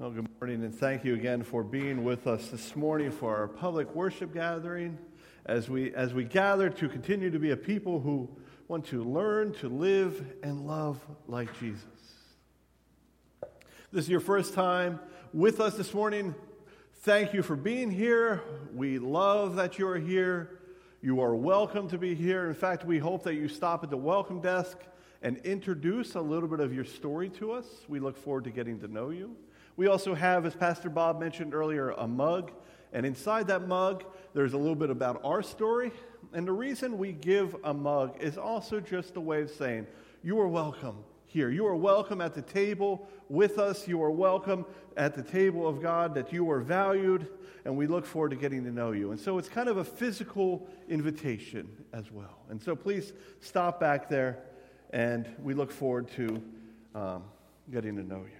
Well, good morning, and thank you again for being with us this morning for our public worship gathering as we, as we gather to continue to be a people who want to learn to live and love like Jesus. This is your first time with us this morning. Thank you for being here. We love that you're here. You are welcome to be here. In fact, we hope that you stop at the welcome desk and introduce a little bit of your story to us. We look forward to getting to know you. We also have, as Pastor Bob mentioned earlier, a mug. And inside that mug, there's a little bit about our story. And the reason we give a mug is also just a way of saying, You are welcome here. You are welcome at the table with us. You are welcome at the table of God, that you are valued, and we look forward to getting to know you. And so it's kind of a physical invitation as well. And so please stop back there, and we look forward to um, getting to know you.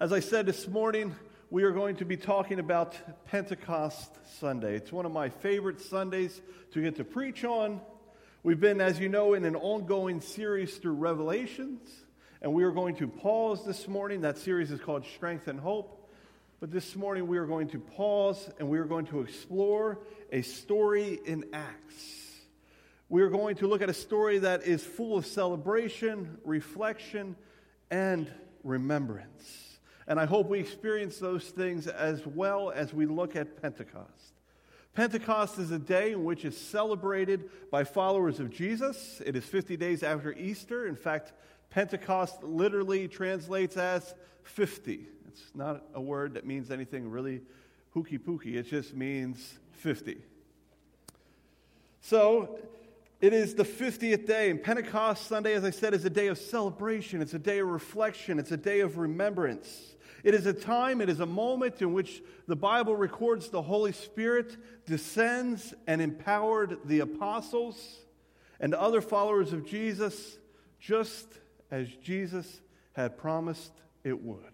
As I said this morning, we are going to be talking about Pentecost Sunday. It's one of my favorite Sundays to get to preach on. We've been, as you know, in an ongoing series through Revelations, and we are going to pause this morning. That series is called Strength and Hope. But this morning we are going to pause and we are going to explore a story in Acts. We are going to look at a story that is full of celebration, reflection, and remembrance. And I hope we experience those things as well as we look at Pentecost. Pentecost is a day in which is celebrated by followers of Jesus. It is 50 days after Easter. In fact, Pentecost literally translates as 50. It's not a word that means anything really hooky pooky, it just means 50. So, it is the 50th day, and Pentecost Sunday, as I said, is a day of celebration. It's a day of reflection. It's a day of remembrance. It is a time, it is a moment in which the Bible records the Holy Spirit descends and empowered the apostles and other followers of Jesus just as Jesus had promised it would.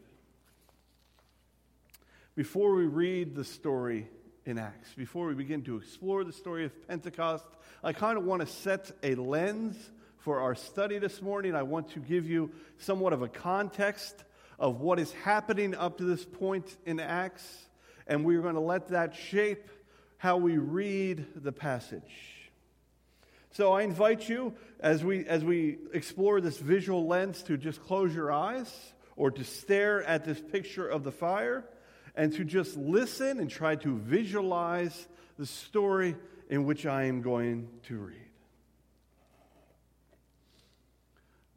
Before we read the story in Acts, before we begin to explore the story of Pentecost, I kind of want to set a lens for our study this morning. I want to give you somewhat of a context of what is happening up to this point in Acts, and we're going to let that shape how we read the passage. So I invite you, as we, as we explore this visual lens, to just close your eyes or to stare at this picture of the fire and to just listen and try to visualize the story in which I am going to read.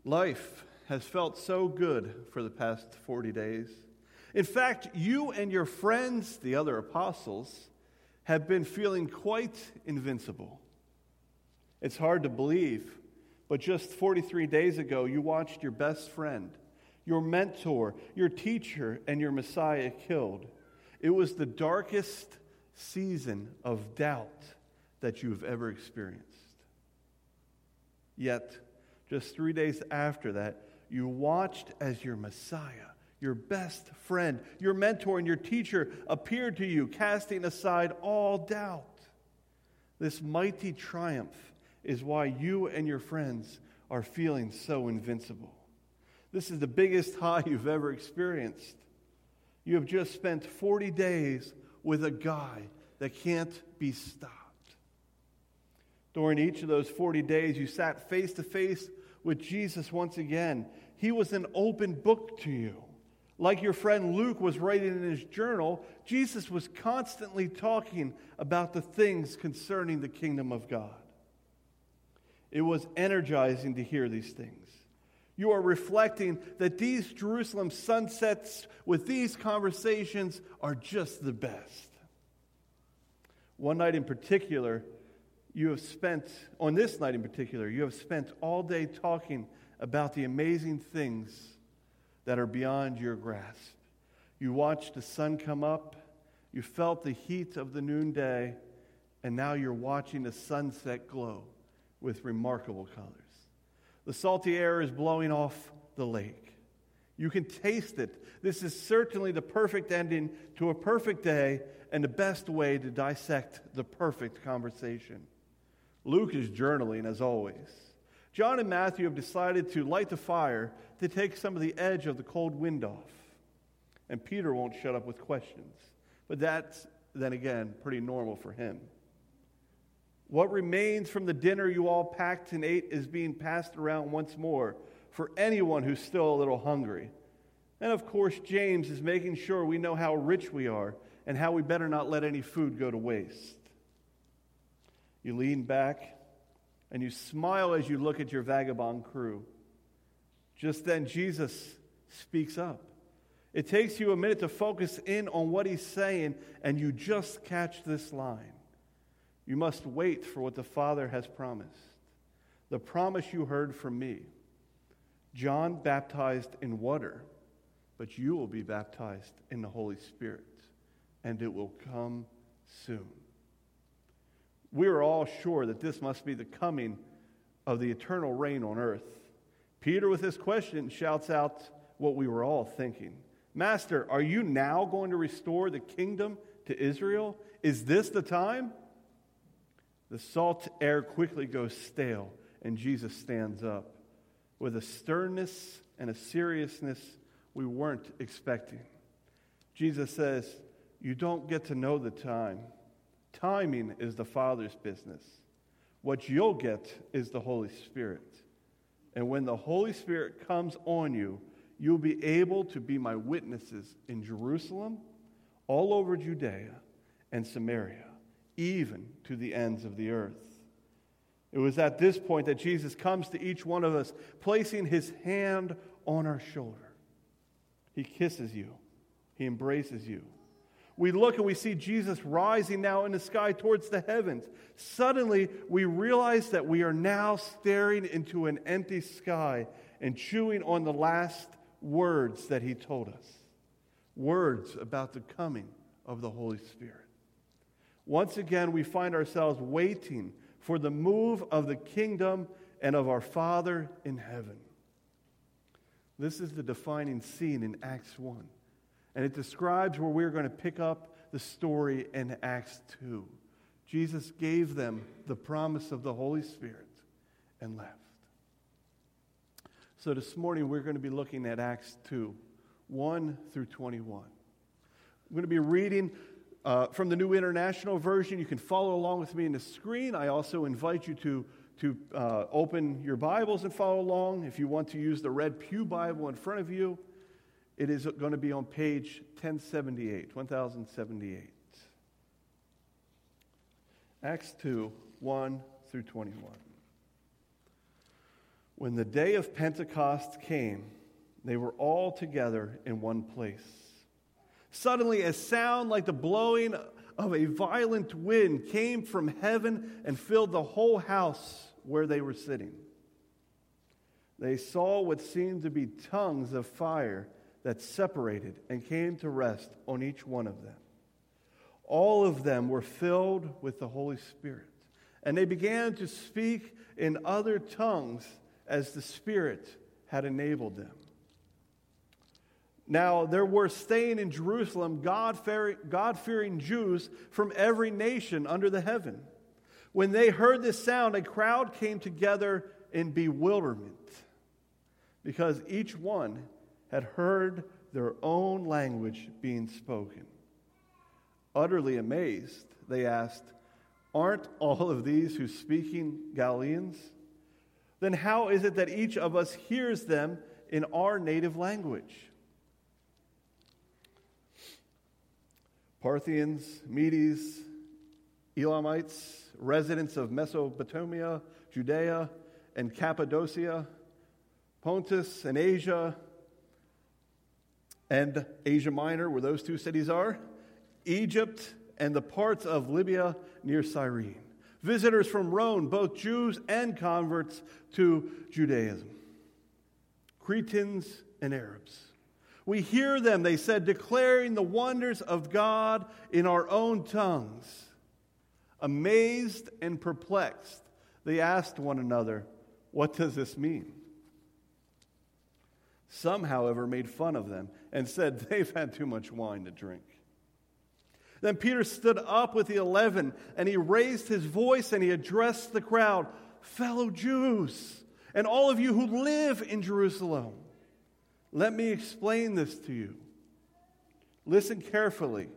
Life has felt so good for the past 40 days. In fact, you and your friends, the other apostles, have been feeling quite invincible. It's hard to believe, but just 43 days ago, you watched your best friend, your mentor, your teacher, and your Messiah killed. It was the darkest season of doubt that you have ever experienced. Yet, just three days after that, you watched as your Messiah, your best friend, your mentor, and your teacher appeared to you, casting aside all doubt. This mighty triumph is why you and your friends are feeling so invincible. This is the biggest high you've ever experienced. You have just spent 40 days with a guy that can't be stopped. During each of those 40 days, you sat face to face with Jesus once again. He was an open book to you. Like your friend Luke was writing in his journal, Jesus was constantly talking about the things concerning the kingdom of God. It was energizing to hear these things. You are reflecting that these Jerusalem sunsets with these conversations are just the best. One night in particular, you have spent, on this night in particular, you have spent all day talking about the amazing things that are beyond your grasp. You watched the sun come up, you felt the heat of the noonday, and now you're watching the sunset glow with remarkable colors. The salty air is blowing off the lake. You can taste it. This is certainly the perfect ending to a perfect day and the best way to dissect the perfect conversation. Luke is journaling as always. John and Matthew have decided to light the fire to take some of the edge of the cold wind off. and Peter won't shut up with questions. But that's, then again, pretty normal for him. What remains from the dinner you all packed and ate is being passed around once more for anyone who's still a little hungry. And of course, James is making sure we know how rich we are and how we better not let any food go to waste. You lean back and you smile as you look at your vagabond crew. Just then, Jesus speaks up. It takes you a minute to focus in on what he's saying, and you just catch this line. You must wait for what the Father has promised. The promise you heard from me. John baptized in water, but you will be baptized in the Holy Spirit, and it will come soon. We are all sure that this must be the coming of the eternal reign on earth. Peter, with this question, shouts out what we were all thinking Master, are you now going to restore the kingdom to Israel? Is this the time? The salt air quickly goes stale, and Jesus stands up with a sternness and a seriousness we weren't expecting. Jesus says, You don't get to know the time. Timing is the Father's business. What you'll get is the Holy Spirit. And when the Holy Spirit comes on you, you'll be able to be my witnesses in Jerusalem, all over Judea and Samaria even to the ends of the earth. It was at this point that Jesus comes to each one of us, placing his hand on our shoulder. He kisses you, he embraces you. We look and we see Jesus rising now in the sky towards the heavens. Suddenly, we realize that we are now staring into an empty sky and chewing on the last words that he told us words about the coming of the Holy Spirit. Once again, we find ourselves waiting for the move of the kingdom and of our Father in heaven. This is the defining scene in Acts 1. And it describes where we're going to pick up the story in Acts 2. Jesus gave them the promise of the Holy Spirit and left. So this morning we're going to be looking at Acts 2, 1 through 21. I'm going to be reading uh, from the New International Version, you can follow along with me in the screen. I also invite you to, to uh, open your Bibles and follow along. If you want to use the Red Pew Bible in front of you, it is going to be on page 1078, 1078. Acts 2, 1 through 21. When the day of Pentecost came, they were all together in one place. Suddenly, a sound like the blowing of a violent wind came from heaven and filled the whole house where they were sitting. They saw what seemed to be tongues of fire that separated and came to rest on each one of them. All of them were filled with the Holy Spirit, and they began to speak in other tongues as the Spirit had enabled them. Now, there were staying in Jerusalem God fearing Jews from every nation under the heaven. When they heard this sound, a crowd came together in bewilderment because each one had heard their own language being spoken. Utterly amazed, they asked, Aren't all of these who speaking Galileans? Then how is it that each of us hears them in our native language? Parthians, Medes, Elamites, residents of Mesopotamia, Judea, and Cappadocia, Pontus and Asia, and Asia Minor, where those two cities are, Egypt, and the parts of Libya near Cyrene. Visitors from Rome, both Jews and converts to Judaism. Cretans and Arabs. We hear them, they said, declaring the wonders of God in our own tongues. Amazed and perplexed, they asked one another, What does this mean? Some, however, made fun of them and said, They've had too much wine to drink. Then Peter stood up with the eleven and he raised his voice and he addressed the crowd Fellow Jews, and all of you who live in Jerusalem. Let me explain this to you. Listen carefully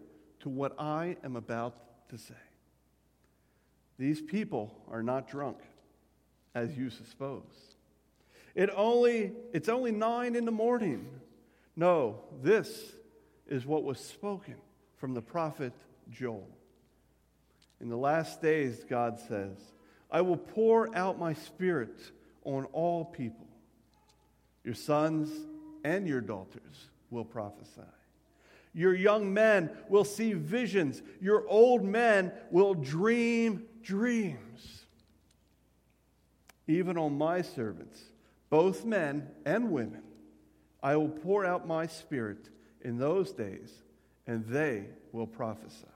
to what I am about to say. These people are not drunk, as you suppose. It only, it's only nine in the morning. No, this is what was spoken from the prophet Joel. In the last days, God says, I will pour out my spirit on all people. Your sons and your daughters will prophesy. Your young men will see visions. Your old men will dream dreams. Even on my servants, both men and women, I will pour out my spirit in those days, and they will prophesy.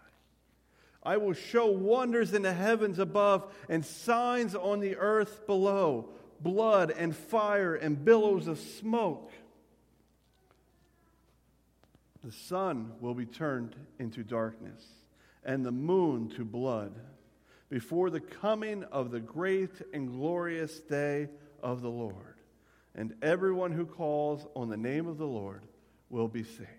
I will show wonders in the heavens above and signs on the earth below blood and fire and billows of smoke. The sun will be turned into darkness, and the moon to blood, before the coming of the great and glorious day of the Lord. And everyone who calls on the name of the Lord will be saved.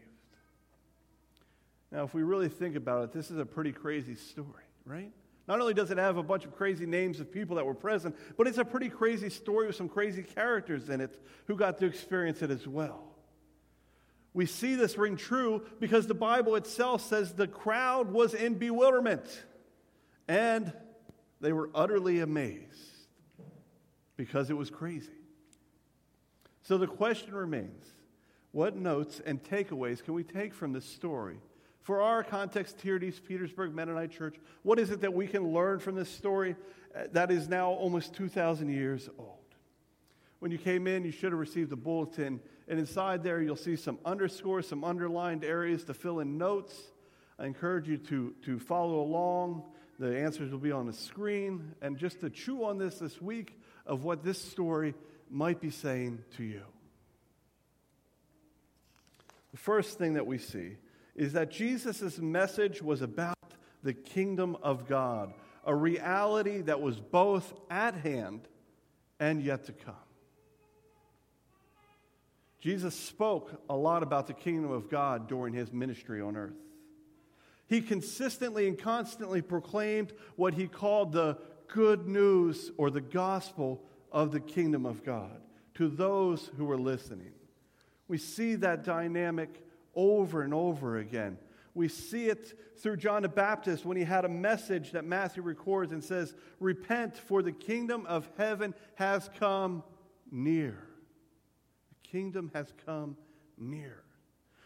Now, if we really think about it, this is a pretty crazy story, right? Not only does it have a bunch of crazy names of people that were present, but it's a pretty crazy story with some crazy characters in it who got to experience it as well. We see this ring true because the Bible itself says the crowd was in bewilderment and they were utterly amazed because it was crazy. So the question remains what notes and takeaways can we take from this story? For our context here at East Petersburg Mennonite Church, what is it that we can learn from this story uh, that is now almost 2,000 years old? When you came in, you should have received a bulletin and inside there, you'll see some underscores, some underlined areas to fill in notes. I encourage you to, to follow along. The answers will be on the screen. And just to chew on this this week of what this story might be saying to you. The first thing that we see is that Jesus' message was about the kingdom of God, a reality that was both at hand and yet to come. Jesus spoke a lot about the kingdom of God during his ministry on earth. He consistently and constantly proclaimed what he called the good news or the gospel of the kingdom of God to those who were listening. We see that dynamic over and over again. We see it through John the Baptist when he had a message that Matthew records and says, Repent, for the kingdom of heaven has come near The kingdom has come near.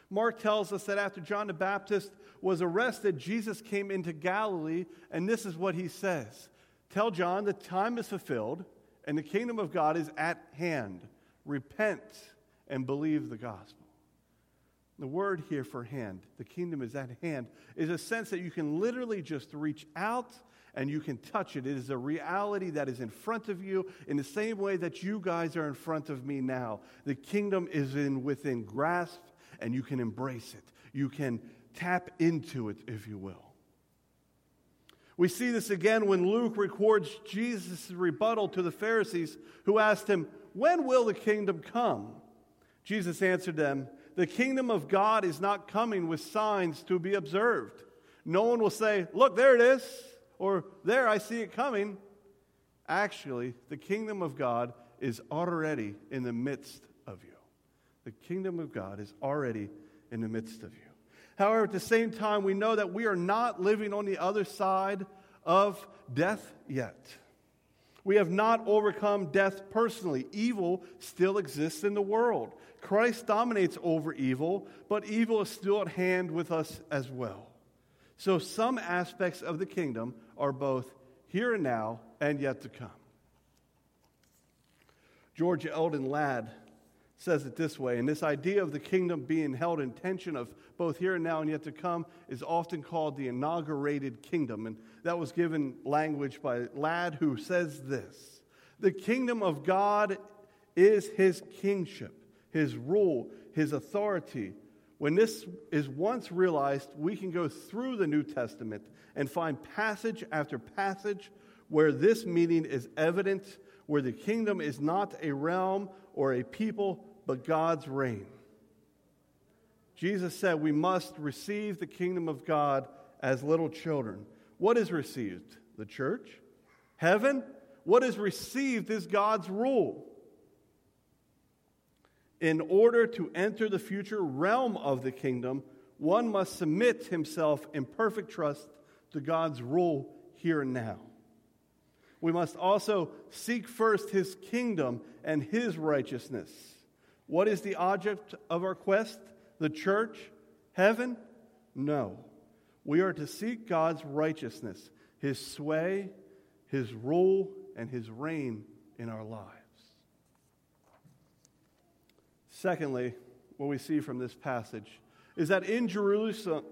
Mark tells us that after John the Baptist was arrested, Jesus came into Galilee, and this is what he says Tell John the time is fulfilled, and the kingdom of God is at hand. Repent and believe the gospel. The word here for hand, the kingdom is at hand, is a sense that you can literally just reach out and you can touch it. It is a reality that is in front of you in the same way that you guys are in front of me now. The kingdom is in within grasp and you can embrace it. You can tap into it, if you will. We see this again when Luke records Jesus' rebuttal to the Pharisees who asked him, When will the kingdom come? Jesus answered them, The kingdom of God is not coming with signs to be observed. No one will say, Look, there it is or there I see it coming. Actually, the kingdom of God is already in the midst of you. The kingdom of God is already in the midst of you. However, at the same time, we know that we are not living on the other side of death yet. We have not overcome death personally. Evil still exists in the world. Christ dominates over evil, but evil is still at hand with us as well. So, some aspects of the kingdom are both here and now and yet to come. George Eldon Ladd says it this way, and this idea of the kingdom being held in tension of both here and now and yet to come is often called the inaugurated kingdom. And that was given language by Ladd, who says this The kingdom of God is his kingship, his rule, his authority, when this is once realized, we can go through the New Testament and find passage after passage where this meaning is evident, where the kingdom is not a realm or a people, but God's reign. Jesus said we must receive the kingdom of God as little children. What is received? The church? Heaven? What is received is God's rule. In order to enter the future realm of the kingdom, one must submit himself in perfect trust to God's rule here and now. We must also seek first his kingdom and his righteousness. What is the object of our quest? The church? Heaven? No. We are to seek God's righteousness, his sway, his rule, and his reign in our lives. Secondly, what we see from this passage is that in Jerusalem,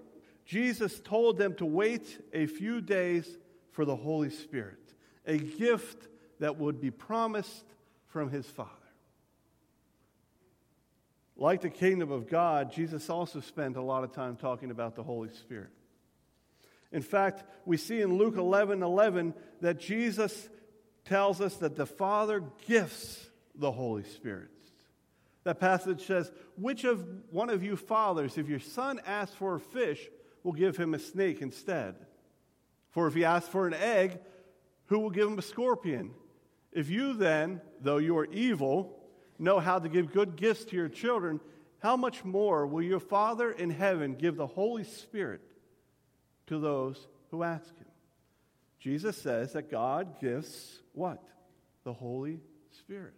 Jesus told them to wait a few days for the Holy Spirit, a gift that would be promised from his Father. Like the kingdom of God, Jesus also spent a lot of time talking about the Holy Spirit. In fact, we see in Luke 11 11 that Jesus tells us that the Father gifts the Holy Spirit. That passage says, Which of one of you fathers, if your son asks for a fish, will give him a snake instead? For if he asks for an egg, who will give him a scorpion? If you then, though you are evil, know how to give good gifts to your children, how much more will your Father in heaven give the Holy Spirit to those who ask him? Jesus says that God gives what? The Holy Spirit.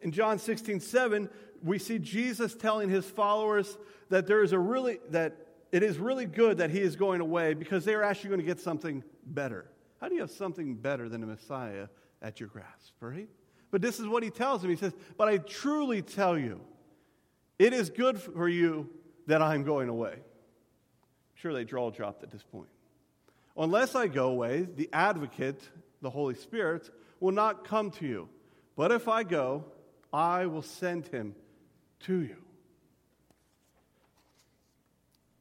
In John 16, 7, we see Jesus telling his followers that there is a really that it is really good that he is going away because they are actually going to get something better. How do you have something better than a Messiah at your grasp, right? But this is what he tells them. He says, But I truly tell you, it is good for you that I'm going away. Sure, they draw dropped at this point. Unless I go away, the advocate, the Holy Spirit, will not come to you. But if I go, I will send him to you.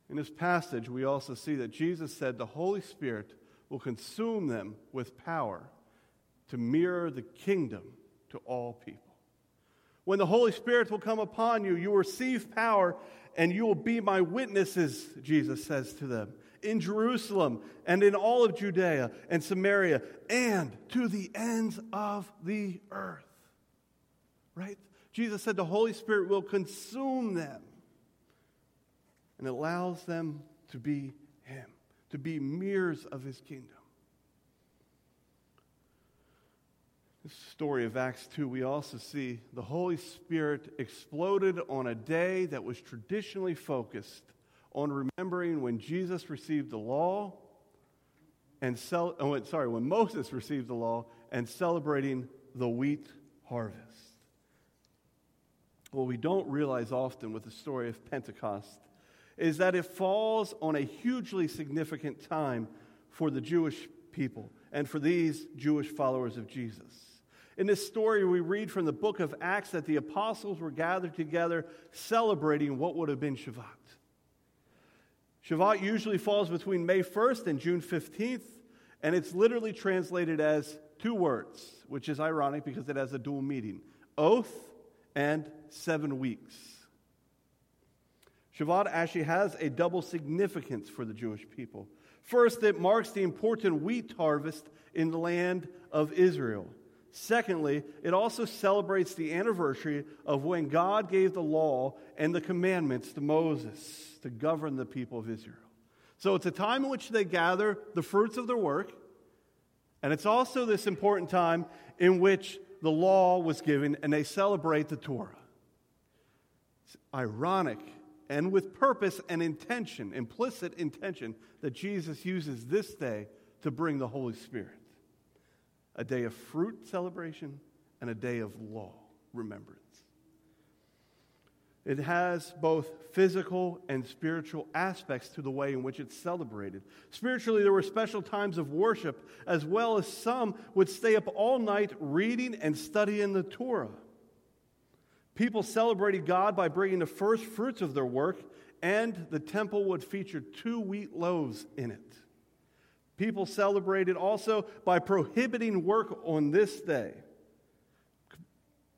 In this passage, we also see that Jesus said the Holy Spirit will consume them with power to mirror the kingdom to all people. When the Holy Spirit will come upon you, you will receive power and you will be my witnesses, Jesus says to them, in Jerusalem and in all of Judea and Samaria and to the ends of the earth. Right? Jesus said the Holy Spirit will consume them and allows them to be Him, to be mirrors of His kingdom. This story of Acts 2, we also see the Holy Spirit exploded on a day that was traditionally focused on remembering when Jesus received the law and cel- oh, sorry, when Moses received the law and celebrating the wheat harvest. What we don't realize often with the story of Pentecost is that it falls on a hugely significant time for the Jewish people and for these Jewish followers of Jesus. In this story, we read from the book of Acts that the apostles were gathered together celebrating what would have been Shavuot. Shavuot usually falls between May 1st and June 15th, and it's literally translated as two words, which is ironic because it has a dual meaning oath and seven weeks. Shavuot actually has a double significance for the Jewish people. First, it marks the important wheat harvest in the land of Israel. Secondly, it also celebrates the anniversary of when God gave the law and the commandments to Moses to govern the people of Israel. So it's a time in which they gather the fruits of their work, and it's also this important time in which the law was given and they celebrate the Torah. It's ironic and with purpose and intention, implicit intention, that Jesus uses this day to bring the Holy Spirit a day of fruit celebration and a day of law remembrance. It has both physical and spiritual aspects to the way in which it's celebrated. Spiritually, there were special times of worship, as well as some would stay up all night reading and studying the Torah. People celebrated God by bringing the first fruits of their work, and the temple would feature two wheat loaves in it. People celebrated also by prohibiting work on this day.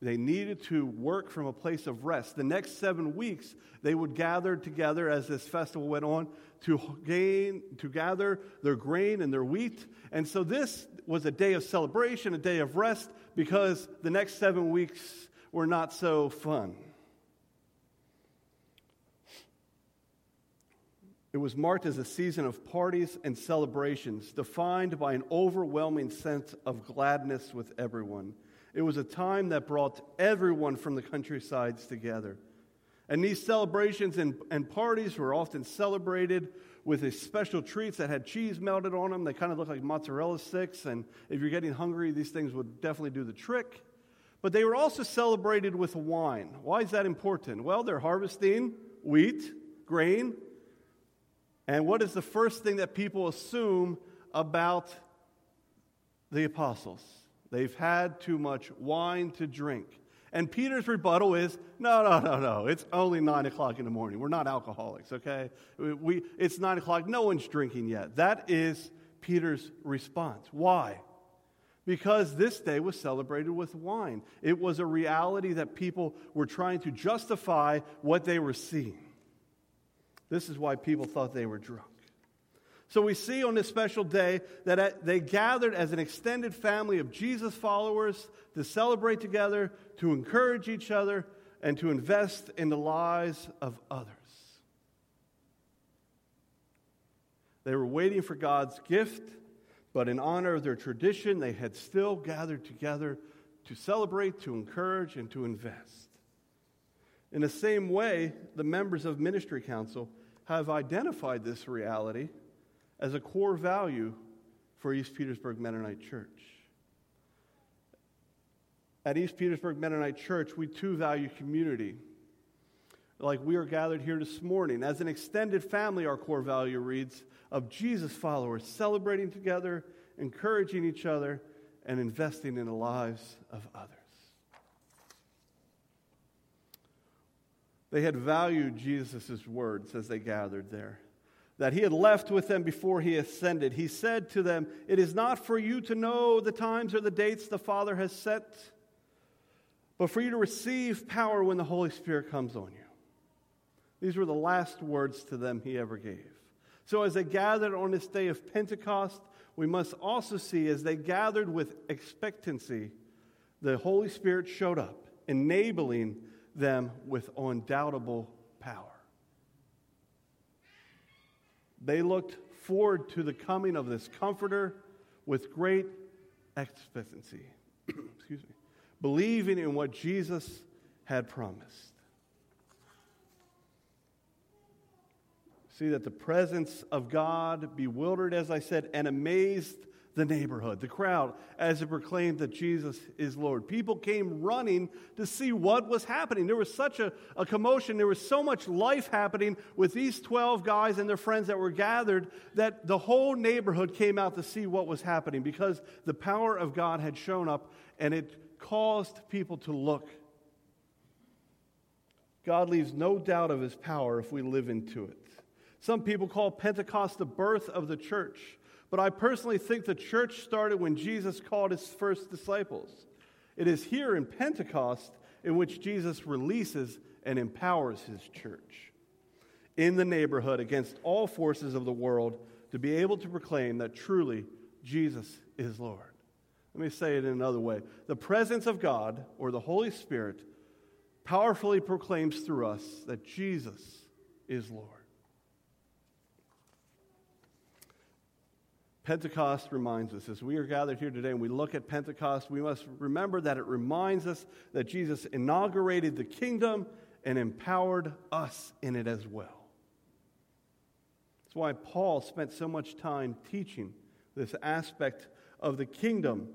they needed to work from a place of rest. The next seven weeks, they would gather together as this festival went on to gain, to gather their grain and their wheat. And so this was a day of celebration, a day of rest, because the next seven weeks were not so fun. It was marked as a season of parties and celebrations, defined by an overwhelming sense of gladness with everyone. It was a time that brought everyone from the countrysides together. And these celebrations and, and parties were often celebrated with special treats that had cheese melted on them. They kind of looked like mozzarella sticks. And if you're getting hungry, these things would definitely do the trick. But they were also celebrated with wine. Why is that important? Well, they're harvesting wheat, grain, and what is the first thing that people assume about the apostles? They've had too much wine to drink. And Peter's rebuttal is no, no, no, no. It's only nine o'clock in the morning. We're not alcoholics, okay? We, it's nine o'clock. No one's drinking yet. That is Peter's response. Why? Because this day was celebrated with wine. It was a reality that people were trying to justify what they were seeing. This is why people thought they were drunk. So we see on this special day that they gathered as an extended family of Jesus followers to celebrate together, to encourage each other, and to invest in the lives of others. They were waiting for God's gift, but in honor of their tradition, they had still gathered together to celebrate, to encourage, and to invest. In the same way, the members of Ministry Council have identified this reality as a core value for East Petersburg Mennonite Church. At East Petersburg Mennonite Church, we too value community. Like we are gathered here this morning. As an extended family, our core value reads of Jesus followers celebrating together, encouraging each other, and investing in the lives of others. They had valued Jesus' words as they gathered there, that he had left with them before he ascended. He said to them, It is not for you to know the times or the dates the Father has set, but for you to receive power when the Holy Spirit comes on you. These were the last words to them he ever gave. So, as they gathered on this day of Pentecost, we must also see as they gathered with expectancy, the Holy Spirit showed up, enabling them with undoubtable power. They looked forward to the coming of this comforter with great expectancy. Excuse me. Believing in what Jesus had promised. See that the presence of God bewildered, as I said, and amazed the neighborhood, the crowd, as it proclaimed that Jesus is Lord. People came running to see what was happening. There was such a, a, commotion, there was so much life happening with these 12 guys and their friends that were gathered that the whole neighborhood came out to see what was happening because the power of God had shown up and it caused people to look. God leaves no doubt of his power if we live into it. Some people call Pentecost the birth of the church. But I personally think the church started when Jesus called his first disciples. It is here in Pentecost in which Jesus releases and empowers his church in the neighborhood against all forces of the world to be able to proclaim that truly Jesus is Lord. Let me say it in another way. The presence of God, or the Holy Spirit, powerfully proclaims through us that Jesus is Lord. Pentecost reminds us, as we are gathered here today and we look at Pentecost, we must remember that it reminds us that Jesus inaugurated the kingdom and empowered us in it as well. That's why Paul spent so much time teaching this aspect of the kingdom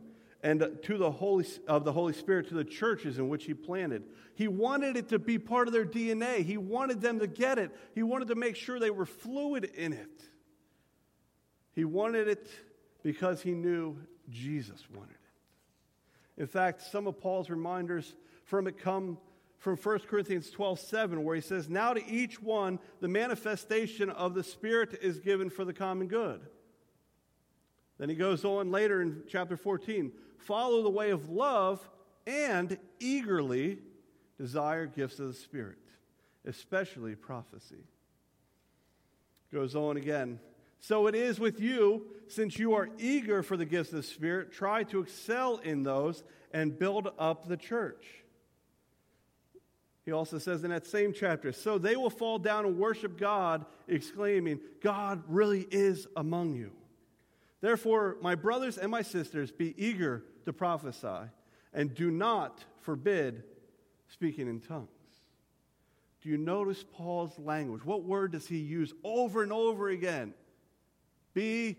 and to the Holy, of the Holy Spirit to the churches in which he planted. He wanted it to be part of their DNA. He wanted them to get it. He wanted to make sure they were fluid in it. He wanted it because he knew Jesus wanted it. In fact, some of Paul's reminders from it come from 1 Corinthians 12 7, where he says, Now to each one the manifestation of the Spirit is given for the common good. Then he goes on later in chapter 14 follow the way of love and eagerly desire gifts of the Spirit, especially prophecy. Goes on again. So it is with you, since you are eager for the gifts of the Spirit, try to excel in those and build up the church. He also says in that same chapter, so they will fall down and worship God, exclaiming, God really is among you. Therefore, my brothers and my sisters, be eager to prophesy, and do not forbid speaking in tongues. Do you notice Paul's language? What word does he use over and over again? Be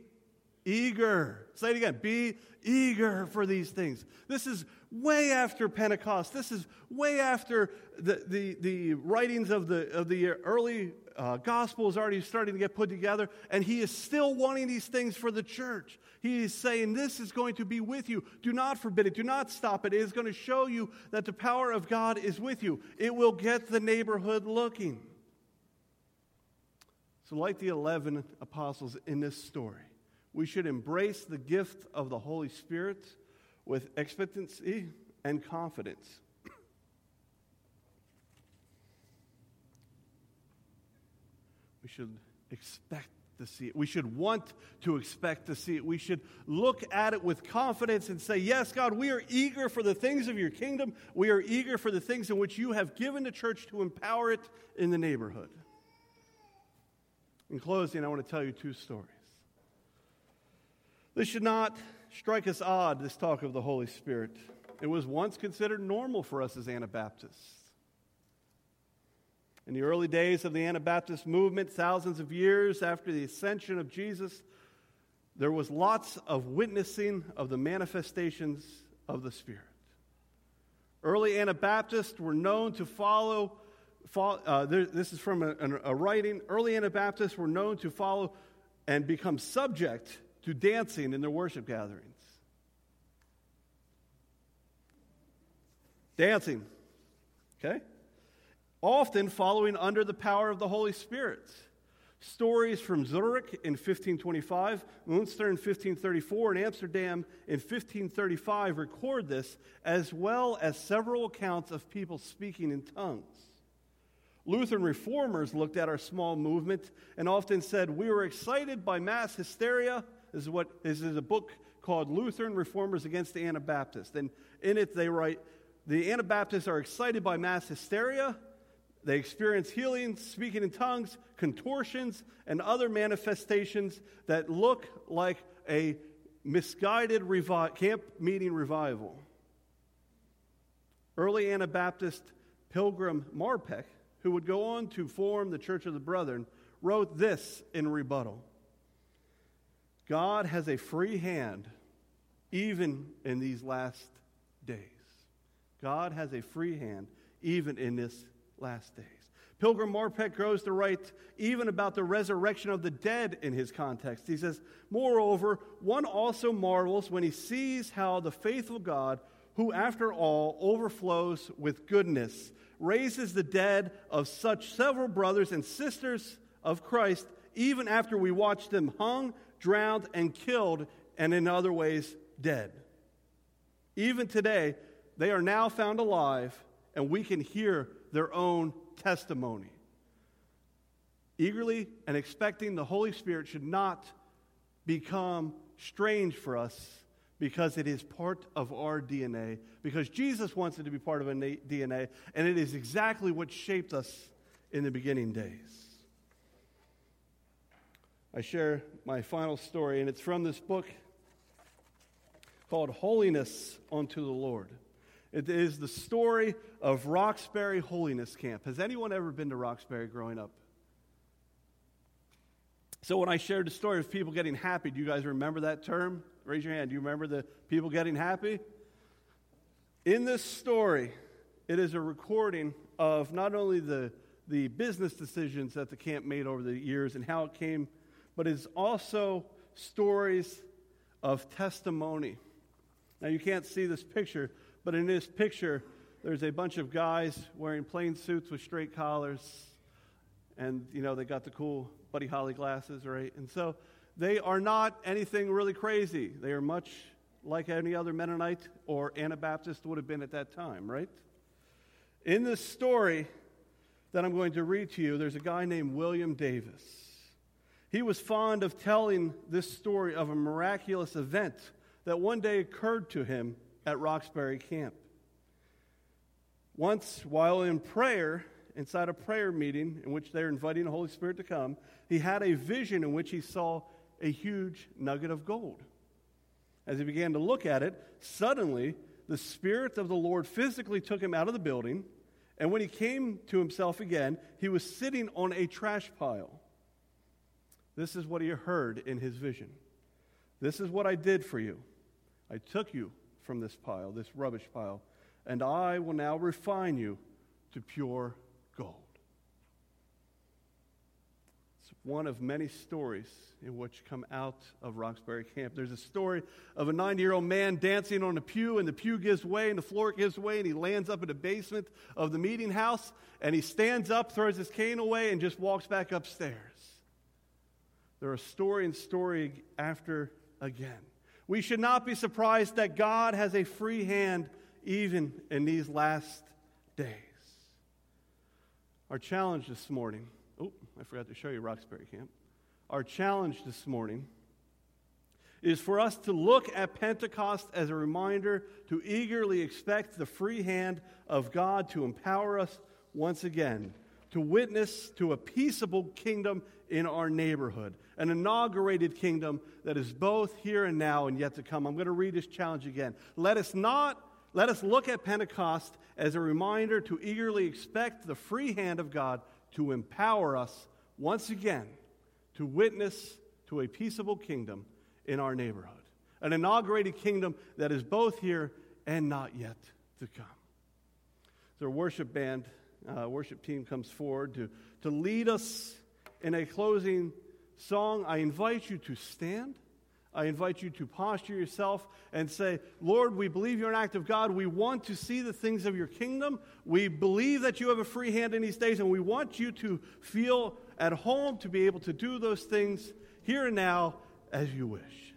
eager. Say it again. Be eager for these things. This is way after Pentecost. This is way after the, the, the writings of the, of the early uh, gospel is already starting to get put together, and he is still wanting these things for the church. He is saying, This is going to be with you. Do not forbid it. Do not stop it. It is going to show you that the power of God is with you. It will get the neighborhood looking. So, like the 11 apostles in this story, we should embrace the gift of the Holy Spirit with expectancy and confidence. we should expect to see it. We should want to expect to see it. We should look at it with confidence and say, Yes, God, we are eager for the things of your kingdom. We are eager for the things in which you have given the church to empower it in the neighborhood. In closing, I want to tell you two stories. This should not strike us odd, this talk of the Holy Spirit. It was once considered normal for us as Anabaptists. In the early days of the Anabaptist movement, thousands of years after the ascension of Jesus, there was lots of witnessing of the manifestations of the Spirit. Early Anabaptists were known to follow, uh, there, this is from a, a writing. Early Anabaptists were known to follow and become subject to dancing in their worship gatherings. Dancing, okay? Often following under the power of the Holy Spirit. Stories from Zurich in 1525, Munster in 1534, and Amsterdam in 1535 record this, as well as several accounts of people speaking in tongues. Lutheran reformers looked at our small movement and often said, We were excited by mass hysteria this is what this is a book called Lutheran Reformers Against the Anabaptists. And in it they write, the Anabaptists are excited by mass hysteria. They experience healing, speaking in tongues, contortions, and other manifestations that look like a misguided revi- camp meeting revival. Early Anabaptist Pilgrim Marpeck, who would go on to form the Church of the Brethren, wrote this in rebuttal God has a free hand even in these last days. God has a free hand even in this last days. Pilgrim Marpeck goes to write even about the resurrection of the dead in his context. He says, Moreover, one also marvels when he sees how the faithful God, who after all overflows with goodness, raises the dead of such several brothers and sisters of Christ, even after we watched them hung, drowned, and killed, and in other ways, dead. Even today, they are now found alive, and we can hear their own testimony. Eagerly and expecting the Holy Spirit should not become strange for us because it is part of our DNA, because Jesus wants it to be part of our DNA, and it is exactly what shaped us in the beginning days. I share my final story, and it's from this book called Holiness Unto the Lord. It is the story of Roxbury Holiness Camp. Has anyone ever been to Roxbury growing up? So, when I shared the story of people getting happy, do you guys remember that term? Raise your hand. Do you remember the people getting happy? In this story, it is a recording of not only the, the business decisions that the camp made over the years and how it came but it's also stories of testimony. Now, you can't see this picture, but in this picture, there's a bunch of guys wearing plain suits with straight collars, and, you know, they got the cool Buddy Holly glasses, right? And so they are not anything really crazy. They are much like any other Mennonite or Anabaptist would have been at that time, right? In this story that I'm going to read to you, there's a guy named William Davis. He was fond of telling this story of a miraculous event that one day occurred to him at Roxbury Camp. Once, while in prayer, inside a prayer meeting in which they're inviting the Holy Spirit to come, he had a vision in which he saw a huge nugget of gold. As he began to look at it, suddenly the Spirit of the Lord physically took him out of the building, and when he came to himself again, he was sitting on a trash pile. This is what he heard in his vision. This is what I did for you. I took you from this pile, this rubbish pile, and I will now refine you to pure gold. It's one of many stories in which come out of Roxbury Camp. There's a story of a 90 year old man dancing on a pew, and the pew gives way, and the floor gives way, and he lands up in the basement of the meeting house, and he stands up, throws his cane away, and just walks back upstairs. There are story and story after again. We should not be surprised that God has a free hand even in these last days. Our challenge this morning, I forgot to show you Roxbury Camp. Our challenge this morning is for us to look at Pentecost as a reminder to eagerly expect the free hand of God to empower us once again to witness to a peaceable kingdom in our neighborhood, an inaugurated kingdom that is both here and now and yet to come. I'm going to read this challenge again. Let us not let us look at Pentecost as a reminder to eagerly expect the free hand of God to empower us once again to witness to a peaceable kingdom in our neighborhood, an inaugurated kingdom that is both here and not yet to come. So, our worship band, uh, worship team comes forward to, to lead us in a closing song. I invite you to stand. I invite you to posture yourself and say, Lord, we believe you're an act of God. We want to see the things of your kingdom. We believe that you have a free hand in these days, and we want you to feel at home to be able to do those things here and now as you wish.